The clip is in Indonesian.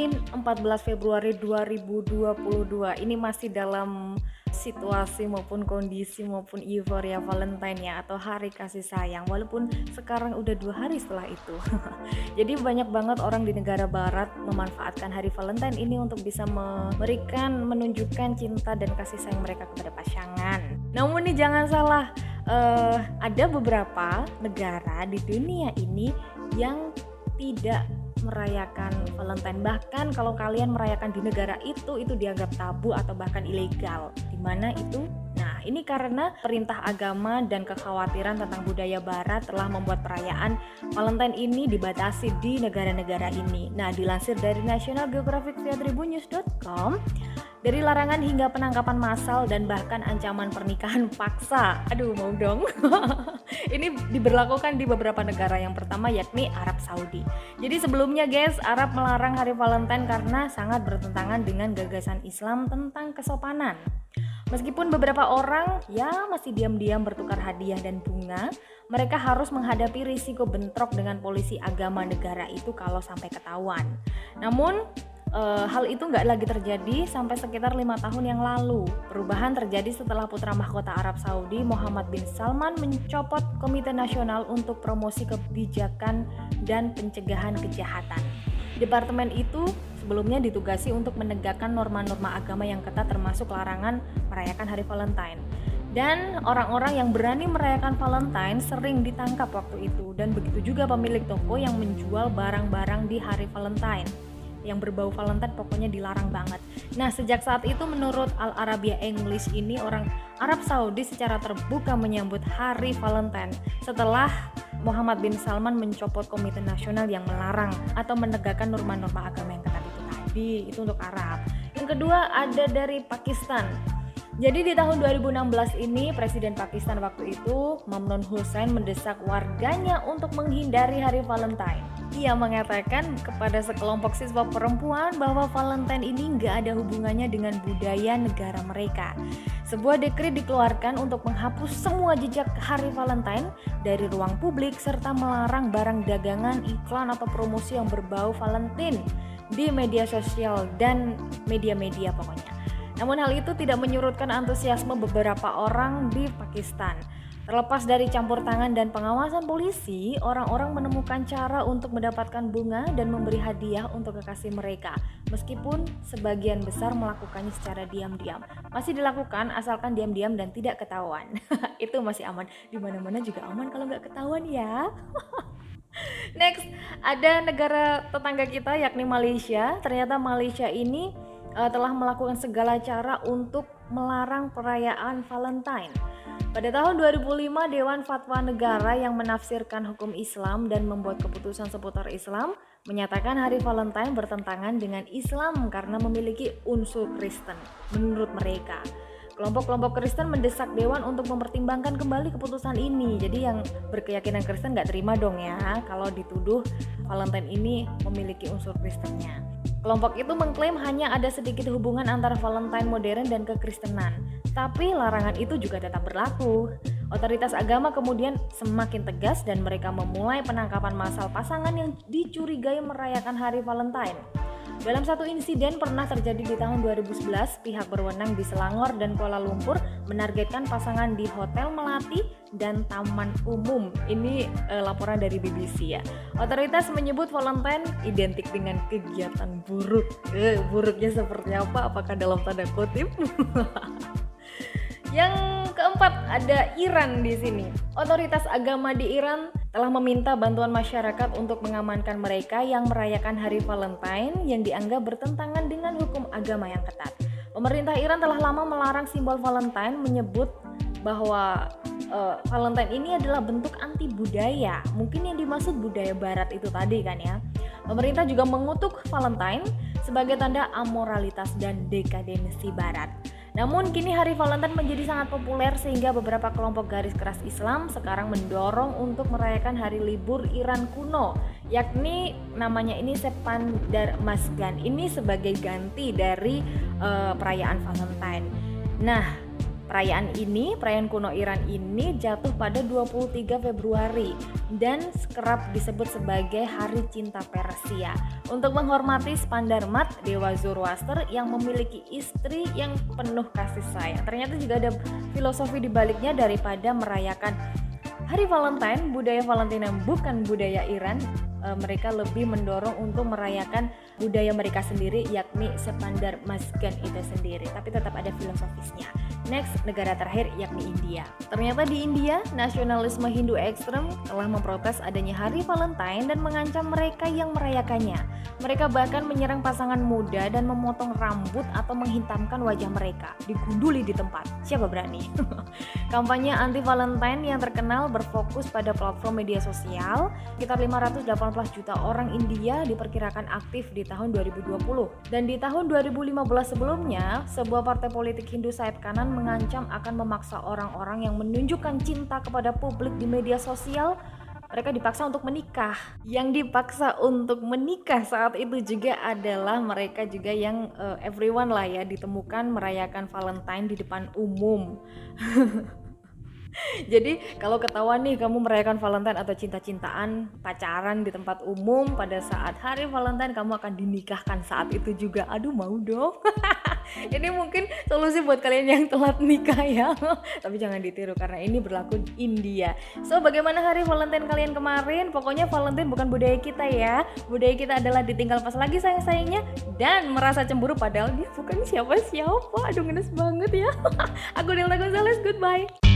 Senin 14 Februari 2022 ini masih dalam situasi maupun kondisi maupun euforia Valentine ya atau hari kasih sayang. Walaupun sekarang udah dua hari setelah itu. Jadi banyak banget orang di negara barat memanfaatkan hari Valentine ini untuk bisa memberikan menunjukkan cinta dan kasih sayang mereka kepada pasangan. Namun nih jangan salah uh, ada beberapa negara di dunia ini yang tidak merayakan Valentine. Bahkan kalau kalian merayakan di negara itu itu dianggap tabu atau bahkan ilegal. Di mana itu? Nah ini karena perintah agama dan kekhawatiran tentang budaya barat telah membuat perayaan Valentine ini dibatasi di negara-negara ini. Nah dilansir dari National Geographic via tribunnews.com dari larangan hingga penangkapan massal dan bahkan ancaman pernikahan paksa. Aduh, mau dong. ini diberlakukan di beberapa negara yang pertama yakni Arab Saudi. Jadi sebelumnya guys, Arab melarang hari Valentine karena sangat bertentangan dengan gagasan Islam tentang kesopanan. Meskipun beberapa orang ya masih diam-diam bertukar hadiah dan bunga, mereka harus menghadapi risiko bentrok dengan polisi agama negara itu kalau sampai ketahuan. Namun, uh, hal itu nggak lagi terjadi sampai sekitar lima tahun yang lalu. Perubahan terjadi setelah putra mahkota Arab Saudi Muhammad bin Salman mencopot Komite Nasional untuk Promosi Kebijakan dan Pencegahan Kejahatan. Departemen itu sebelumnya ditugasi untuk menegakkan norma-norma agama yang ketat termasuk larangan merayakan hari Valentine. Dan orang-orang yang berani merayakan Valentine sering ditangkap waktu itu dan begitu juga pemilik toko yang menjual barang-barang di hari Valentine yang berbau Valentine pokoknya dilarang banget. Nah, sejak saat itu menurut Al Arabia English ini orang Arab Saudi secara terbuka menyambut Hari Valentine setelah Muhammad bin Salman mencopot komite nasional yang melarang atau menegakkan norma-norma agama yang ketat itu tadi. Itu untuk Arab. Yang kedua ada dari Pakistan. Jadi di tahun 2016 ini Presiden Pakistan waktu itu Mamnun Hussein mendesak warganya untuk menghindari hari Valentine. Ia mengatakan kepada sekelompok siswa perempuan bahwa Valentine ini nggak ada hubungannya dengan budaya negara mereka. Sebuah dekret dikeluarkan untuk menghapus semua jejak hari Valentine dari ruang publik serta melarang barang dagangan, iklan atau promosi yang berbau Valentine di media sosial dan media-media pokoknya. Namun hal itu tidak menyurutkan antusiasme beberapa orang di Pakistan. Terlepas dari campur tangan dan pengawasan polisi, orang-orang menemukan cara untuk mendapatkan bunga dan memberi hadiah untuk kekasih mereka. Meskipun sebagian besar melakukannya secara diam-diam, masih dilakukan asalkan diam-diam dan tidak ketahuan. Itu masih aman. Di mana-mana juga aman kalau nggak ketahuan ya. Next, ada negara tetangga kita yakni Malaysia. Ternyata Malaysia ini uh, telah melakukan segala cara untuk melarang perayaan Valentine. Pada tahun 2005, Dewan Fatwa Negara yang menafsirkan hukum Islam dan membuat keputusan seputar Islam menyatakan hari Valentine bertentangan dengan Islam karena memiliki unsur Kristen menurut mereka. Kelompok-kelompok Kristen mendesak Dewan untuk mempertimbangkan kembali keputusan ini. Jadi yang berkeyakinan Kristen nggak terima dong ya kalau dituduh Valentine ini memiliki unsur Kristennya. Kelompok itu mengklaim hanya ada sedikit hubungan antara Valentine modern dan kekristenan, tapi larangan itu juga tetap berlaku. Otoritas agama kemudian semakin tegas dan mereka memulai penangkapan massal pasangan yang dicurigai merayakan hari Valentine. Dalam satu insiden pernah terjadi di tahun 2011, pihak berwenang di Selangor dan Kuala Lumpur menargetkan pasangan di Hotel Melati dan Taman Umum. Ini uh, laporan dari BBC ya. Otoritas menyebut Valentine identik dengan kegiatan buruk. Uh, buruknya seperti apa? Apakah dalam tanda kutip? Yang keempat ada Iran di sini. Otoritas agama di Iran telah meminta bantuan masyarakat untuk mengamankan mereka yang merayakan hari Valentine yang dianggap bertentangan dengan hukum agama yang ketat. Pemerintah Iran telah lama melarang simbol Valentine menyebut bahwa uh, Valentine ini adalah bentuk anti budaya. Mungkin yang dimaksud budaya barat itu tadi kan ya. Pemerintah juga mengutuk Valentine sebagai tanda amoralitas dan dekadensi barat. Namun kini hari Valentine menjadi sangat populer sehingga beberapa kelompok garis keras Islam sekarang mendorong untuk merayakan hari libur Iran kuno yakni namanya ini Sepandar Masgan ini sebagai ganti dari uh, perayaan Valentine. Nah, Perayaan ini, perayaan kuno Iran ini jatuh pada 23 Februari dan kerap disebut sebagai Hari Cinta Persia untuk menghormati Spandarmat, dewa Zoroaster yang memiliki istri yang penuh kasih sayang. Ternyata juga ada filosofi di baliknya daripada merayakan Hari Valentine, budaya Valentine yang bukan budaya Iran, e, mereka lebih mendorong untuk merayakan budaya mereka sendiri yakni Sepandar Masgan itu sendiri, tapi tetap ada filosofisnya. Next, negara terakhir yakni India. Ternyata di India, nasionalisme Hindu ekstrem telah memprotes adanya hari Valentine dan mengancam mereka yang merayakannya. Mereka bahkan menyerang pasangan muda dan memotong rambut atau menghitamkan wajah mereka, digunduli di tempat. Siapa berani? Kampanye anti Valentine yang terkenal berfokus pada platform media sosial. Sekitar 518 juta orang India diperkirakan aktif di tahun 2020. Dan di tahun 2015 sebelumnya, sebuah partai politik Hindu sayap kanan mengancam akan memaksa orang-orang yang menunjukkan cinta kepada publik di media sosial mereka dipaksa untuk menikah. Yang dipaksa untuk menikah saat itu juga adalah mereka juga yang uh, everyone lah ya ditemukan merayakan Valentine di depan umum. Jadi kalau ketahuan nih kamu merayakan Valentine atau cinta-cintaan pacaran di tempat umum pada saat hari Valentine kamu akan dinikahkan saat itu juga. Aduh mau dong. ini mungkin solusi buat kalian yang telat nikah ya. Tapi jangan ditiru karena ini berlaku di India. So bagaimana hari Valentine kalian kemarin? Pokoknya Valentine bukan budaya kita ya. Budaya kita adalah ditinggal pas lagi sayang-sayangnya dan merasa cemburu padahal dia bukan siapa-siapa. Aduh ngenes banget ya. Aku Delta Gonzales goodbye